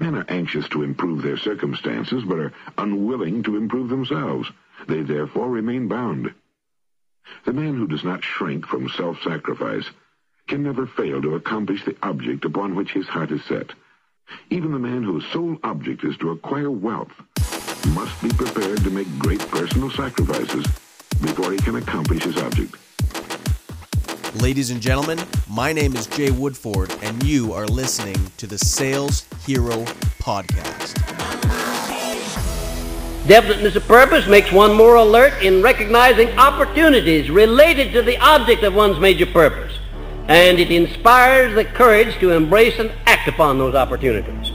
Men are anxious to improve their circumstances, but are unwilling to improve themselves. They therefore remain bound. The man who does not shrink from self-sacrifice can never fail to accomplish the object upon which his heart is set. Even the man whose sole object is to acquire wealth must be prepared to make great personal sacrifices before he can accomplish his object. Ladies and gentlemen, my name is Jay Woodford, and you are listening to the Sales Hero Podcast. Definiteness of purpose makes one more alert in recognizing opportunities related to the object of one's major purpose, and it inspires the courage to embrace and act upon those opportunities.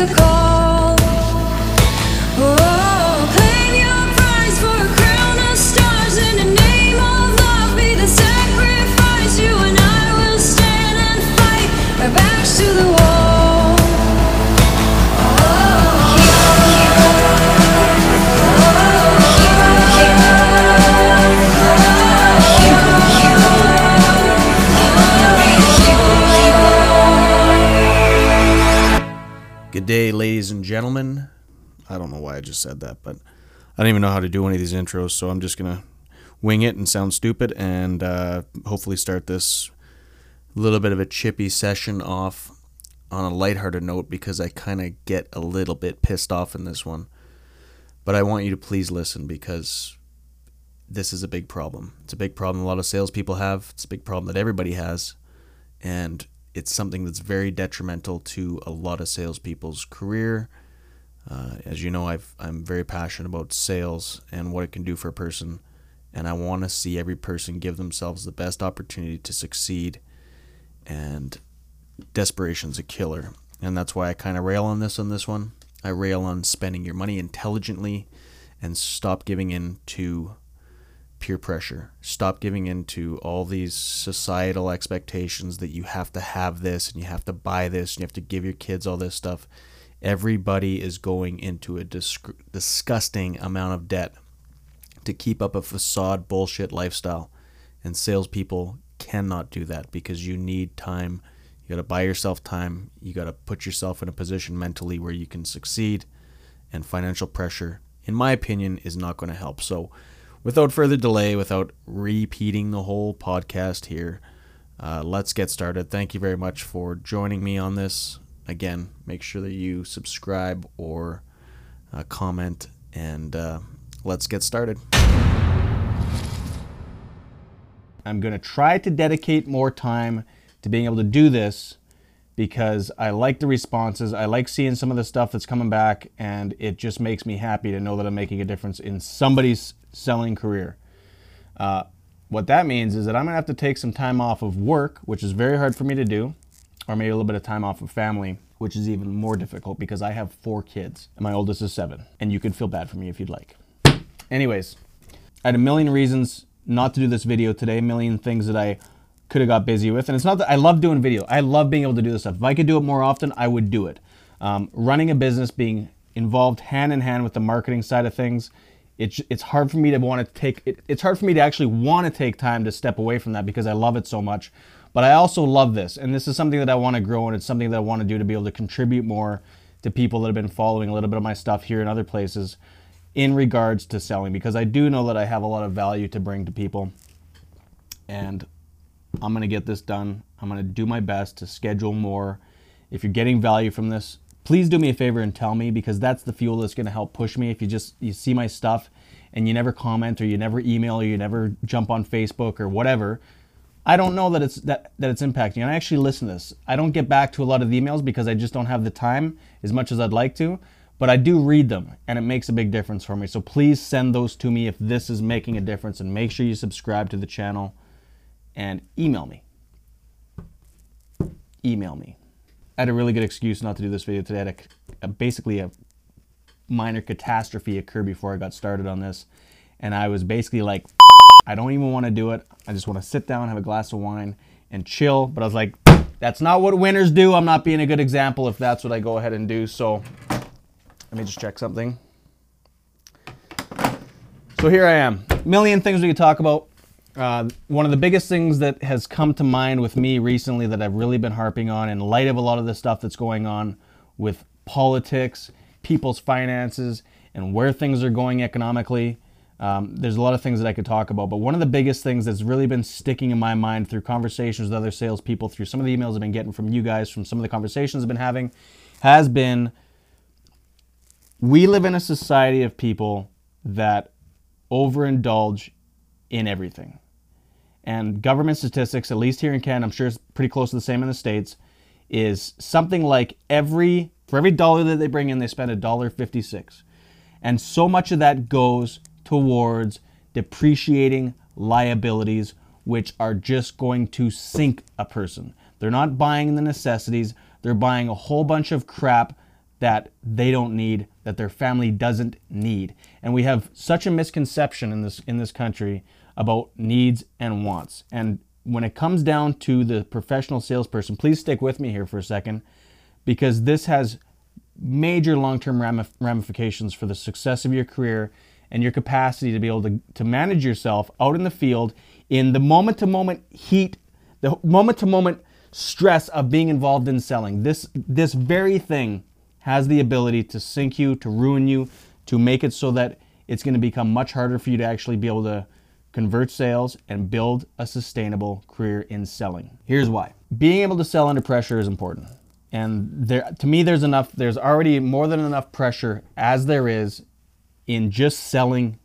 Ignite day, ladies and gentlemen. I don't know why I just said that, but I don't even know how to do any of these intros, so I'm just gonna wing it and sound stupid, and uh, hopefully start this little bit of a chippy session off on a lighthearted note because I kind of get a little bit pissed off in this one. But I want you to please listen because this is a big problem. It's a big problem a lot of salespeople have. It's a big problem that everybody has, and it's something that's very detrimental to a lot of salespeople's career. Uh, as you know, I've, I'm very passionate about sales and what it can do for a person, and I want to see every person give themselves the best opportunity to succeed. And desperation's a killer, and that's why I kind of rail on this on this one. I rail on spending your money intelligently, and stop giving in to peer pressure. Stop giving in to all these societal expectations that you have to have this and you have to buy this and you have to give your kids all this stuff. Everybody is going into a disg- disgusting amount of debt to keep up a facade bullshit lifestyle. And salespeople cannot do that because you need time. You got to buy yourself time. You got to put yourself in a position mentally where you can succeed. And financial pressure, in my opinion, is not going to help. So, without further delay, without repeating the whole podcast here, uh, let's get started. Thank you very much for joining me on this. Again, make sure that you subscribe or uh, comment, and uh, let's get started. I'm going to try to dedicate more time to being able to do this because I like the responses. I like seeing some of the stuff that's coming back, and it just makes me happy to know that I'm making a difference in somebody's selling career. Uh, what that means is that I'm going to have to take some time off of work, which is very hard for me to do, or maybe a little bit of time off of family, which is even more difficult because I have four kids, and my oldest is seven. And you could feel bad for me if you'd like. Anyways, I had a million reasons not to do this video today, a million things that I could have got busy with. And it's not that I love doing video. I love being able to do this stuff. If I could do it more often, I would do it. Um, running a business, being involved hand in hand with the marketing side of things, it's, it's hard for me to want to take it, it's hard for me to actually want to take time to step away from that because I love it so much. But I also love this, and this is something that I want to grow, and it's something that I want to do to be able to contribute more to people that have been following a little bit of my stuff here and other places in regards to selling because I do know that I have a lot of value to bring to people. And I'm going to get this done. I'm going to do my best to schedule more. If you're getting value from this, please do me a favor and tell me because that's the fuel that's going to help push me. If you just you see my stuff and you never comment or you never email or you never jump on Facebook or whatever, I don't know that it's that that it's impacting. And I actually listen to this. I don't get back to a lot of the emails because I just don't have the time as much as I'd like to, but I do read them and it makes a big difference for me. So please send those to me if this is making a difference and make sure you subscribe to the channel and email me. Email me. I had a really good excuse not to do this video today. I had a, a, basically a minor catastrophe occur before I got started on this. And I was basically like, I don't even want to do it. I just want to sit down, have a glass of wine, and chill. But I was like, that's not what winners do. I'm not being a good example if that's what I go ahead and do. So let me just check something. So here I am. Million things we could talk about. Uh, one of the biggest things that has come to mind with me recently that I've really been harping on in light of a lot of the stuff that's going on with politics, people's finances, and where things are going economically. Um, there's a lot of things that I could talk about, but one of the biggest things that's really been sticking in my mind through conversations with other salespeople, through some of the emails I've been getting from you guys, from some of the conversations I've been having, has been we live in a society of people that overindulge in everything. And government statistics, at least here in Canada, I'm sure it's pretty close to the same in the States, is something like every for every dollar that they bring in, they spend a dollar fifty-six. And so much of that goes towards depreciating liabilities, which are just going to sink a person. They're not buying the necessities, they're buying a whole bunch of crap that they don't need, that their family doesn't need. And we have such a misconception in this in this country about needs and wants. And when it comes down to the professional salesperson, please stick with me here for a second because this has major long-term ramifications for the success of your career and your capacity to be able to, to manage yourself out in the field in the moment-to-moment heat, the moment-to-moment stress of being involved in selling. This this very thing has the ability to sink you, to ruin you, to make it so that it's going to become much harder for you to actually be able to convert sales and build a sustainable career in selling. Here's why. Being able to sell under pressure is important. And there to me there's enough there's already more than enough pressure as there is in just selling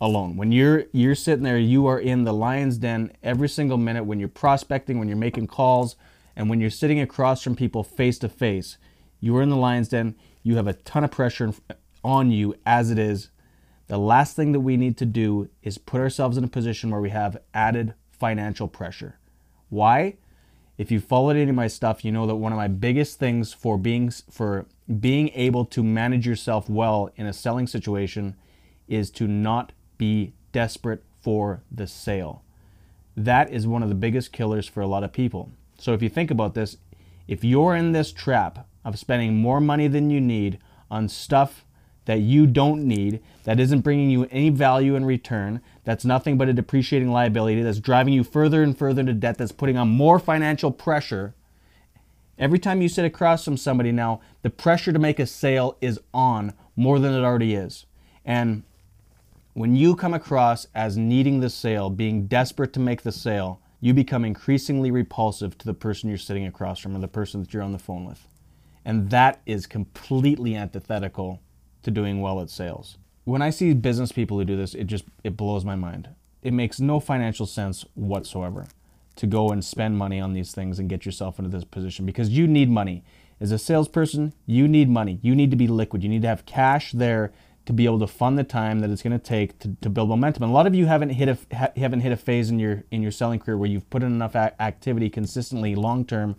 alone. When you're you're sitting there, you are in the lion's den every single minute when you're prospecting, when you're making calls, and when you're sitting across from people face to face you are in the lion's den. You have a ton of pressure on you as it is. The last thing that we need to do is put ourselves in a position where we have added financial pressure. Why? If you followed any of my stuff, you know that one of my biggest things for being for being able to manage yourself well in a selling situation is to not be desperate for the sale. That is one of the biggest killers for a lot of people. So if you think about this, if you're in this trap of spending more money than you need on stuff that you don't need, that isn't bringing you any value in return, that's nothing but a depreciating liability, that's driving you further and further into debt, that's putting on more financial pressure. Every time you sit across from somebody now, the pressure to make a sale is on more than it already is. And when you come across as needing the sale, being desperate to make the sale, you become increasingly repulsive to the person you're sitting across from or the person that you're on the phone with. And that is completely antithetical to doing well at sales. When I see business people who do this, it just it blows my mind. It makes no financial sense whatsoever to go and spend money on these things and get yourself into this position because you need money. As a salesperson, you need money. You need to be liquid. You need to have cash there to be able to fund the time that it's going to take to, build momentum. And a lot of you haven't hit a ha- haven't hit a phase in your in your selling career where you've put in enough a- activity consistently long term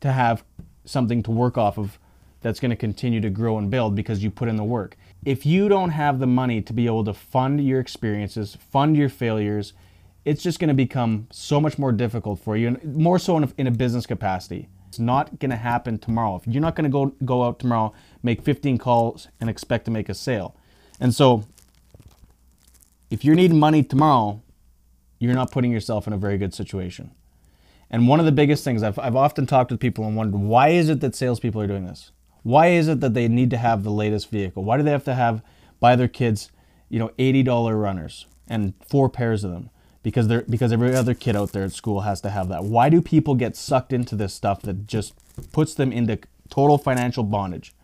to have something to work off of that's going to continue to grow and build because you put in the work. If you don't have the money to be able to fund your experiences, fund your failures, it's just going to become so much more difficult for you, and more so in a, in a business capacity. It's not going to happen tomorrow. If you're not going to go go out tomorrow, make 15 calls and expect to make a sale, and so if you're needing money tomorrow, you're not putting yourself in a very good situation. And one of the biggest things I've, I've often talked with people and wondered why is it that salespeople are doing this? Why is it that they need to have the latest vehicle? Why do they have to have buy their kids, you know, eighty dollar runners and four pairs of them? Because they're because every other kid out there at school has to have that. Why do people get sucked into this stuff that just puts them into total financial bondage?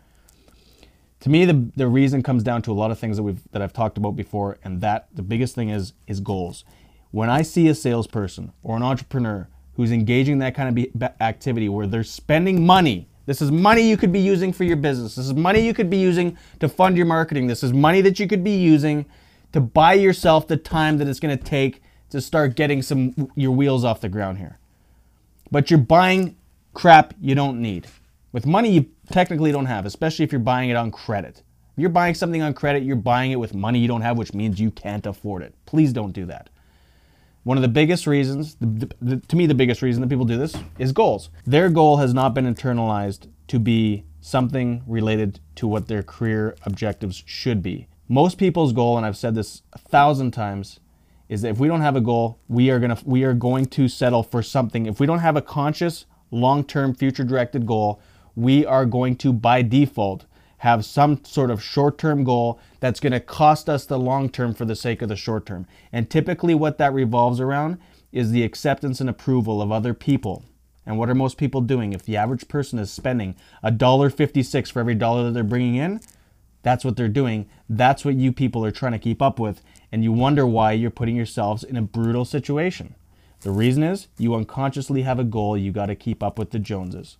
To me, the, the reason comes down to a lot of things that we've that I've talked about before, and that the biggest thing is is goals. When I see a salesperson or an entrepreneur who's engaging in that kind of activity where they're spending money. This is money you could be using for your business. This is money you could be using to fund your marketing. This is money that you could be using to buy yourself the time that it's going to take to start getting some your wheels off the ground here. But you're buying crap you don't need. With money you technically don't have, especially if you're buying it on credit. If you're buying something on credit, you're buying it with money you don't have, which means you can't afford it. Please don't do that. One of the biggest reasons, the, the, to me, the biggest reason that people do this is goals. Their goal has not been internalized to be something related to what their career objectives should be. Most people's goal, and I've said this a thousand times, is that if we don't have a goal, we are gonna we are going to settle for something. If we don't have a conscious, long-term, future-directed goal, we are going to by default have some sort of short-term goal that's going to cost us the long-term for the sake of the short-term. And typically what that revolves around is the acceptance and approval of other people. And what are most people doing? If the average person is spending a dollar 56 for every dollar that they're bringing in, that's what they're doing. That's what you people are trying to keep up with. And you wonder why you're putting yourselves in a brutal situation. The reason is you unconsciously have a goal you got to keep up with the Joneses.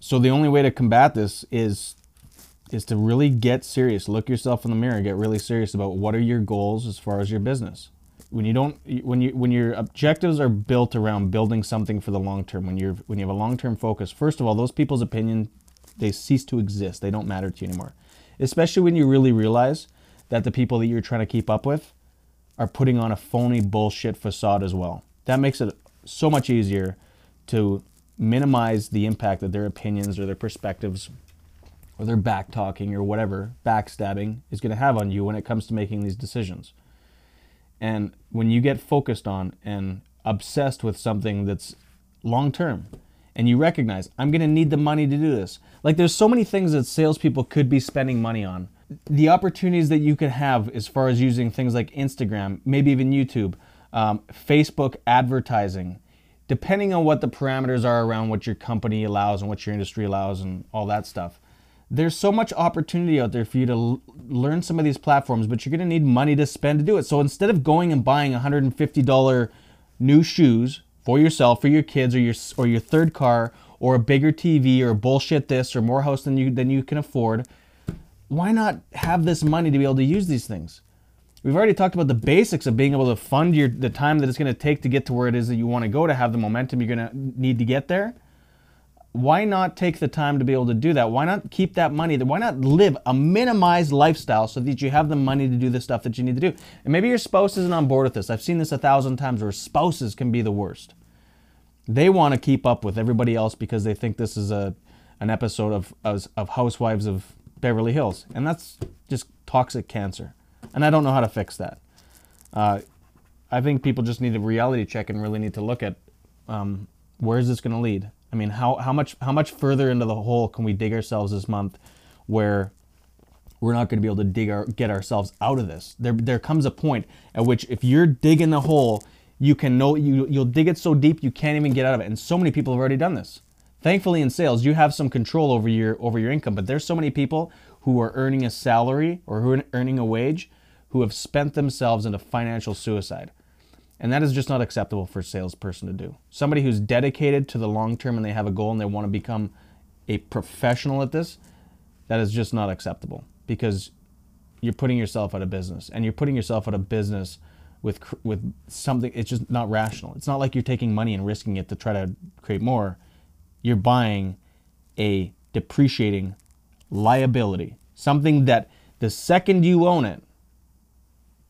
So the only way to combat this is is to really get serious. Look yourself in the mirror, get really serious about what are your goals as far as your business. When you don't when you when your objectives are built around building something for the long term, when you're when you have a long-term focus, first of all, those people's opinion they cease to exist. They don't matter to you anymore. Especially when you really realize that the people that you're trying to keep up with are putting on a phony bullshit facade as well. That makes it so much easier to minimize the impact that their opinions or their perspectives or their back talking or whatever, backstabbing is going to have on you when it comes to making these decisions. And when you get focused on and obsessed with something that's long term, and you recognize, I'm going to need the money to do this. Like, there's so many things that salespeople could be spending money on. The opportunities that you could have as far as using things like Instagram, maybe even YouTube, um, Facebook advertising, depending on what the parameters are around what your company allows and what your industry allows and all that stuff there's so much opportunity out there for you to l- learn some of these platforms, but you're going to need money to spend to do it. So instead of going and buying $150 new shoes for yourself, for your kids, or your or your third car, or a bigger TV, or bullshit this, or more house than you than you can afford, why not have this money to be able to use these things? We've already talked about the basics of being able to fund your the time that it's going to take to get to where it is that you want to go to have the momentum you're going to need to get there why not take the time to be able to do that? Why not keep that money? Why not live a minimized lifestyle so that you have the money to do the stuff that you need to do? And maybe your spouse isn't on board with this. I've seen this a thousand times where spouses can be the worst. They want to keep up with everybody else because they think this is a an episode of, of, of Housewives of Beverly Hills. And that's just toxic cancer. And I don't know how to fix that. Uh, I think people just need a reality check and really need to look at um, where is this going to lead? I mean, how, how much how much further into the hole can we dig ourselves this month where we're not going to be able to dig our, get ourselves out of this. There there comes a point at which if you're digging the hole, you can know you you'll dig it so deep you can't even get out of it. And so many people have already done this. Thankfully in sales, you have some control over your over your income, but there's so many people who are earning a salary or who are earning a wage who have spent themselves into financial suicide. And that is just not acceptable for a salesperson to do. Somebody who's dedicated to the long term and they have a goal and they want to become a professional at this, that is just not acceptable because you're putting yourself out of business and you're putting yourself out of business with with something it's just not rational. It's not like you're taking money and risking it to try to create more. You're buying a depreciating liability, something that the second you own it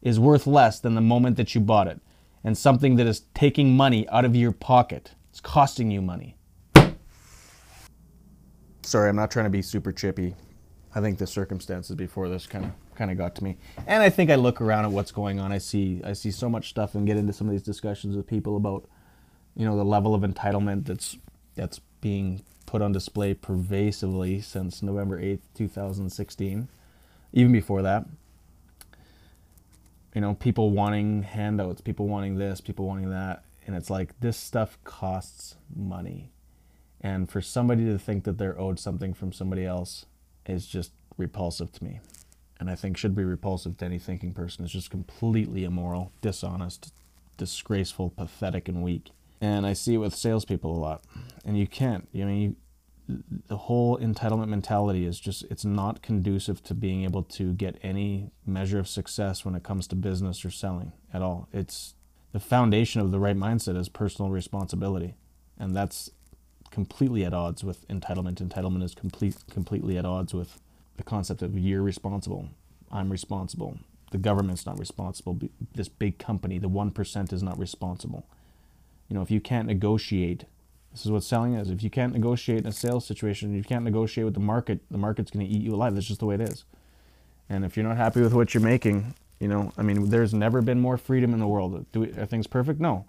is worth less than the moment that you bought it and something that is taking money out of your pocket. It's costing you money. Sorry, I'm not trying to be super chippy. I think the circumstances before this kind of kind of got to me. And I think I look around at what's going on. I see I see so much stuff and get into some of these discussions with people about you know the level of entitlement that's that's being put on display pervasively since November 8th, 2016. Even before that you know, people wanting handouts, people wanting this, people wanting that. And it's like this stuff costs money. And for somebody to think that they're owed something from somebody else is just repulsive to me. And I think should be repulsive to any thinking person. It's just completely immoral, dishonest, disgraceful, pathetic, and weak. And I see it with salespeople a lot. And you can't. I mean, you, the whole entitlement mentality is just it's not conducive to being able to get any measure of success when it comes to business or selling at all. It's the foundation of the right mindset is personal responsibility. And that's completely at odds with entitlement. Entitlement is complete completely at odds with the concept of you're responsible i'm responsible. The government's not responsible. This big company the 1% is not responsible. You know if you can't negotiate this is what selling is. If you can't negotiate in a sales situation, you can't negotiate with the market, the market's going to eat you alive. That's just the way it is. And if you're not happy with what you're making, you know, I mean, there's never been more freedom in the world. We, are things perfect? No.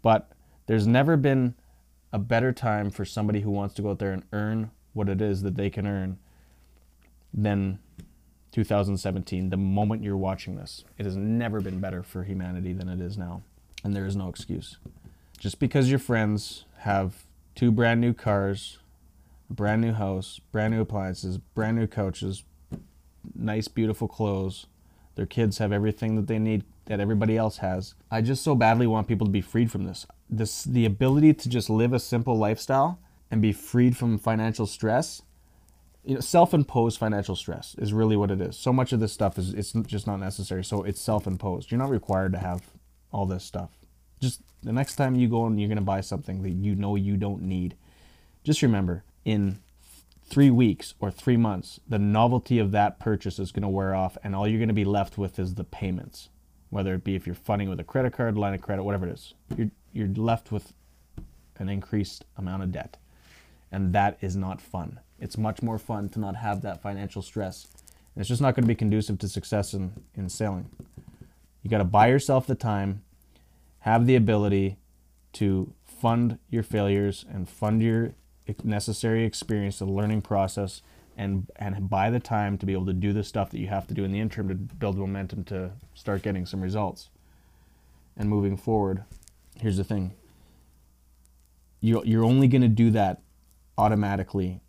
But there's never been a better time for somebody who wants to go out there and earn what it is that they can earn than 2017, the moment you're watching this. It has never been better for humanity than it is now. And there is no excuse. Just because your friends have two brand new cars, brand new house, brand new appliances, brand new couches, nice, beautiful clothes, their kids have everything that they need that everybody else has. I just so badly want people to be freed from this. This the ability to just live a simple lifestyle and be freed from financial stress you know, self-imposed financial stress is really what it is. So much of this stuff is it's just not necessary. So it's self-imposed. You're not required to have all this stuff. Just the next time you go and you're going to buy something that you know you don't need, just remember in three weeks or three months, the novelty of that purchase is going to wear off, and all you're going to be left with is the payments. Whether it be if you're funding with a credit card, line of credit, whatever it is, you're you're left with an increased amount of debt, and that is not fun. It's much more fun to not have that financial stress. And it's just not going to be conducive to success in, in sailing. You got to buy yourself the time, have the ability to fund your failures and fund your necessary experience, the learning process, and and buy the time to be able to do the stuff that you have to do in the interim to build momentum to start getting some results. And moving forward, here's the thing. You you're only going to do that automatically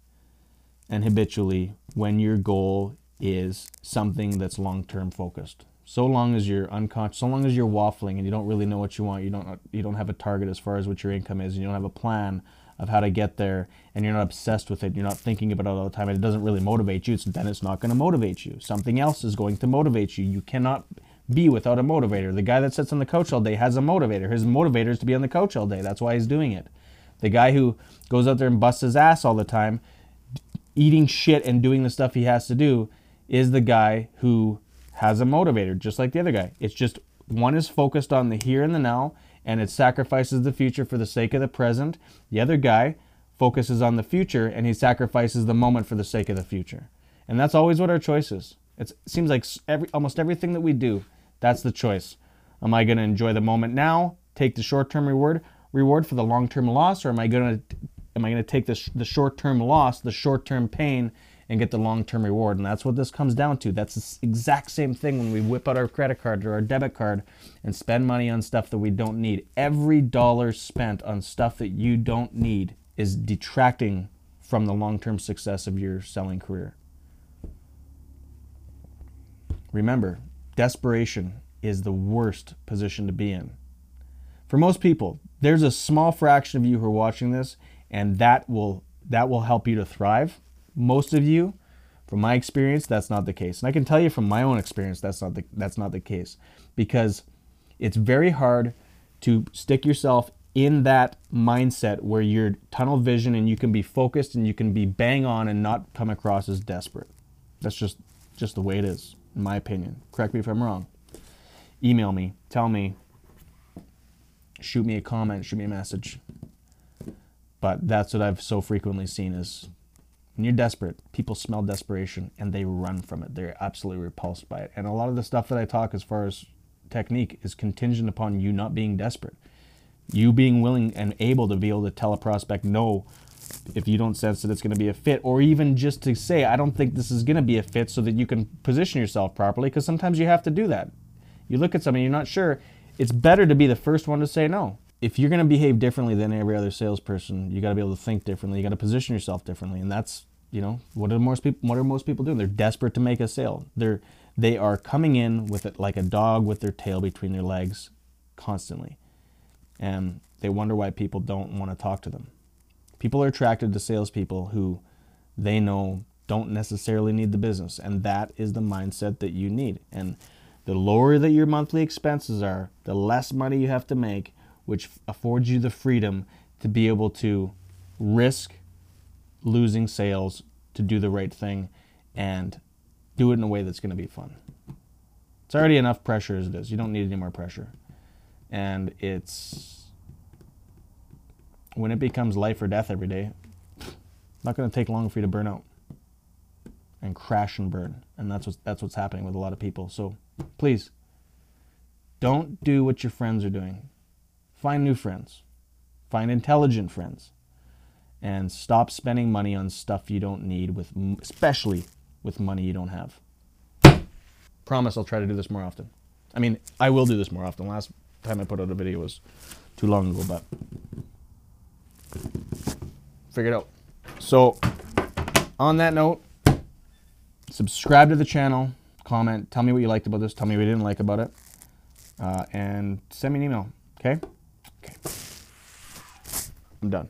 and habitually when your goal is something that's long-term focused. So long as you're unconscious, so long as you're waffling and you don't really know what you want, you don't you don't have a target as far as what your income is, and you don't have a plan of how to get there, and you're not obsessed with it, you're not thinking about it all the time, and it doesn't really motivate you, then it's not going to motivate you. Something else is going to motivate you. You cannot be without a motivator. The guy that sits on the couch all day has a motivator. His motivator is to be on the couch all day. That's why he's doing it. The guy who goes out there and busts his ass all the time eating shit and doing the stuff he has to do is the guy who has a motivator, just like the other guy. It's just one is focused on the here and the now and it sacrifices the future for the sake of the present. The other guy focuses on the future and he sacrifices the moment for the sake of the future. And that's always what our choice is. It seems like every, almost everything that we do, that's the choice. Am I going to enjoy the moment now, take the short-term reward, reward for the long-term loss, or am I going to am I going to take the short term loss, the short term pain, and get the long term reward? And that's what this comes down to. That's the exact same thing when we whip out our credit card or our debit card and spend money on stuff that we don't need. Every dollar spent on stuff that you don't need is detracting from the long term success of your selling career. Remember, desperation is the worst position to be in. For most people, there's a small fraction of you who are watching this and that will that will help you to thrive. Most of you, from my experience, that's not the case. And I can tell you from my own experience that's not the that's not the case because it's very hard to stick yourself in that mindset where you're tunnel vision and you can be focused and you can be bang on and not come across as desperate. That's just just the way it is, in my opinion. Correct me if I'm wrong. Email me, tell me, shoot me a comment, shoot me a message. But that's what I've so frequently seen is when you're desperate, people smell desperation and they run from it. They're absolutely repulsed by it. And a lot of the stuff that I talk as far as technique is contingent upon you not being desperate. You being willing and able to be able to tell a prospect no if you don't sense that it's going to be a fit, or even just to say, I don't think this is going to be a fit so that you can position yourself properly, because sometimes you have to do that. You look at something, you're not sure. It's better to be the first one to say no if you're going to behave differently than every other salesperson, you got to be able to think differently. You got to position yourself differently, and that's you know what are most people what are most people doing? They're desperate to make a sale. They're they are coming in with it like a dog with their tail between their legs, constantly, and they wonder why people don't want to talk to them. People are attracted to salespeople who they know don't necessarily need the business, and that is the mindset that you need. And the lower that your monthly expenses are, the less money you have to make which affords you the freedom to be able to risk losing sales to do the right thing and do it in a way that's going to be fun. It's already enough pressure as it is. You don't need any more pressure. And it's when it becomes life or death every day, not going to take long for you to burn out. and crash and burn. And that's what's that's what's happening with a lot of people. So please don't do what your friends are doing. Find new friends. Find intelligent friends. And stop spending money on stuff you don't need with especially with money you don't have. Promise I'll try to do this more often. I mean, I will do this more often. Last time I put out a video was too long ago, but figure it out. So, on that note, subscribe to the channel, comment, tell me what you liked about this, tell me what you didn't like about it, uh, and send me an email. Okay? Okay. I'm done.